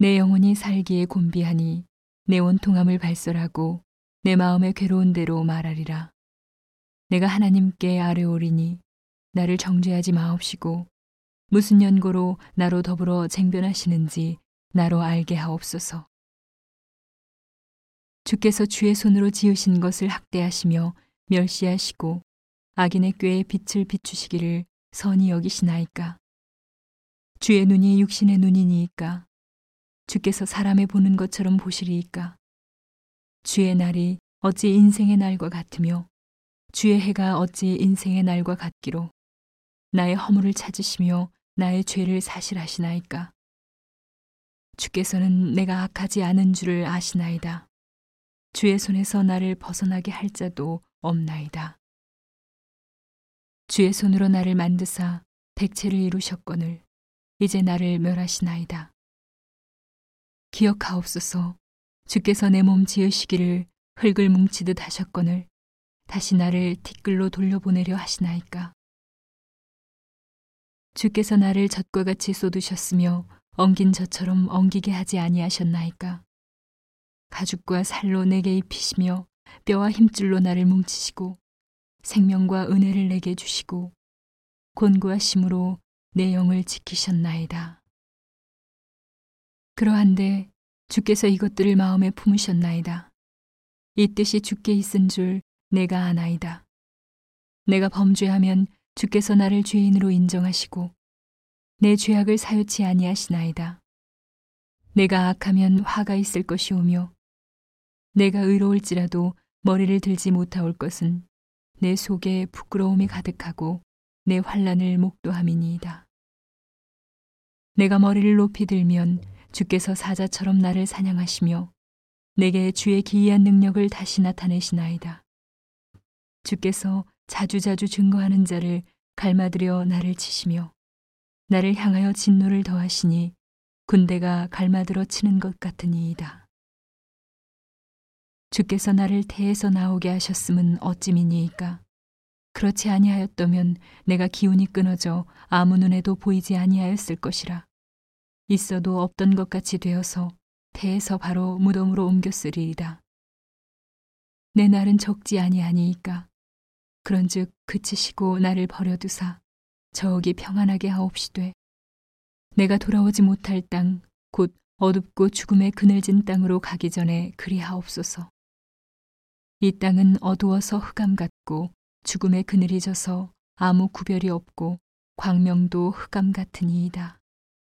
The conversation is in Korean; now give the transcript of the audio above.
내 영혼이 살기에 곤비하니 내 온통함을 발설하고 내 마음의 괴로운 대로 말하리라. 내가 하나님께 아뢰오리니 나를 정죄하지 마옵시고 무슨 연고로 나로 더불어 쟁변하시는지 나로 알게 하옵소서. 주께서 주의 손으로 지으신 것을 학대하시며 멸시하시고 악인의 꾀에 빛을 비추시기를 선히 여기시나이까. 주의 눈이 육신의 눈이니이까. 주께서 사람의 보는 것처럼 보시리이까. 주의 날이 어찌 인생의 날과 같으며 주의 해가 어찌 인생의 날과 같기로 나의 허물을 찾으시며 나의 죄를 사실하시나이까. 주께서는 내가 악하지 않은 줄을 아시나이다. 주의 손에서 나를 벗어나게 할 자도 없나이다. 주의 손으로 나를 만드사 백체를 이루셨거늘 이제 나를 멸하시나이다. 기억하옵소서 주께서 내 몸 지으시기를 흙을 뭉치듯 하셨거늘 다시 나를 티끌로 돌려보내려 하시나이까. 주께서 나를 젖과 같이 쏟으셨으며 엉긴 젖처럼 엉기게 하지 아니하셨나이까. 가죽과 살로 내게 입히시며 뼈와 힘줄로 나를 뭉치시고 생명과 은혜를 내게 주시고 곤고하심으로 내 영을 지키셨나이다. 그러한데 주께서 이것들을 마음에 품으셨나이다. 이 뜻이 주께 있은 줄 내가 아나이다. 내가 범죄하면 주께서 나를 죄인으로 인정하시고 내 죄악을 사유치 아니하시나이다. 내가 악하면 화가 있을 것이오며 내가 의로울지라도 머리를 들지 못하올 것은 내 속에 부끄러움이 가득하고 내 환란을 목도함이니이다. 내가 머리를 높이 들면 주께서 사자처럼 나를 사냥하시며 내게 주의 기이한 능력을 다시 나타내시나이다. 주께서 자주자주 증거하는 자를 갈마들여 나를 치시며 나를 향하여 진노를 더하시니 군대가 갈마들어 치는 것 같으니이다. 주께서 나를 태에서 나오게 하셨음은 어찌미니이까? 그렇지 아니하였다면 내가 기운이 끊어져 아무 눈에도 보이지 아니하였을 것이라. 있어도 없던 것 같이 되어서 태에서 바로 무덤으로 옮겼으리이다. 내 날은 적지 아니하니이까. 그런즉 그치시고 나를 버려두사 저기 평안하게 하옵시되 내가 돌아오지 못할 땅 곧 어둡고 죽음의 그늘진 땅으로 가기 전에 그리하옵소서. 이 땅은 어두워서 흑암 같고 죽음의 그늘이 져서 아무 구별이 없고 광명도 흑암 같으니이다.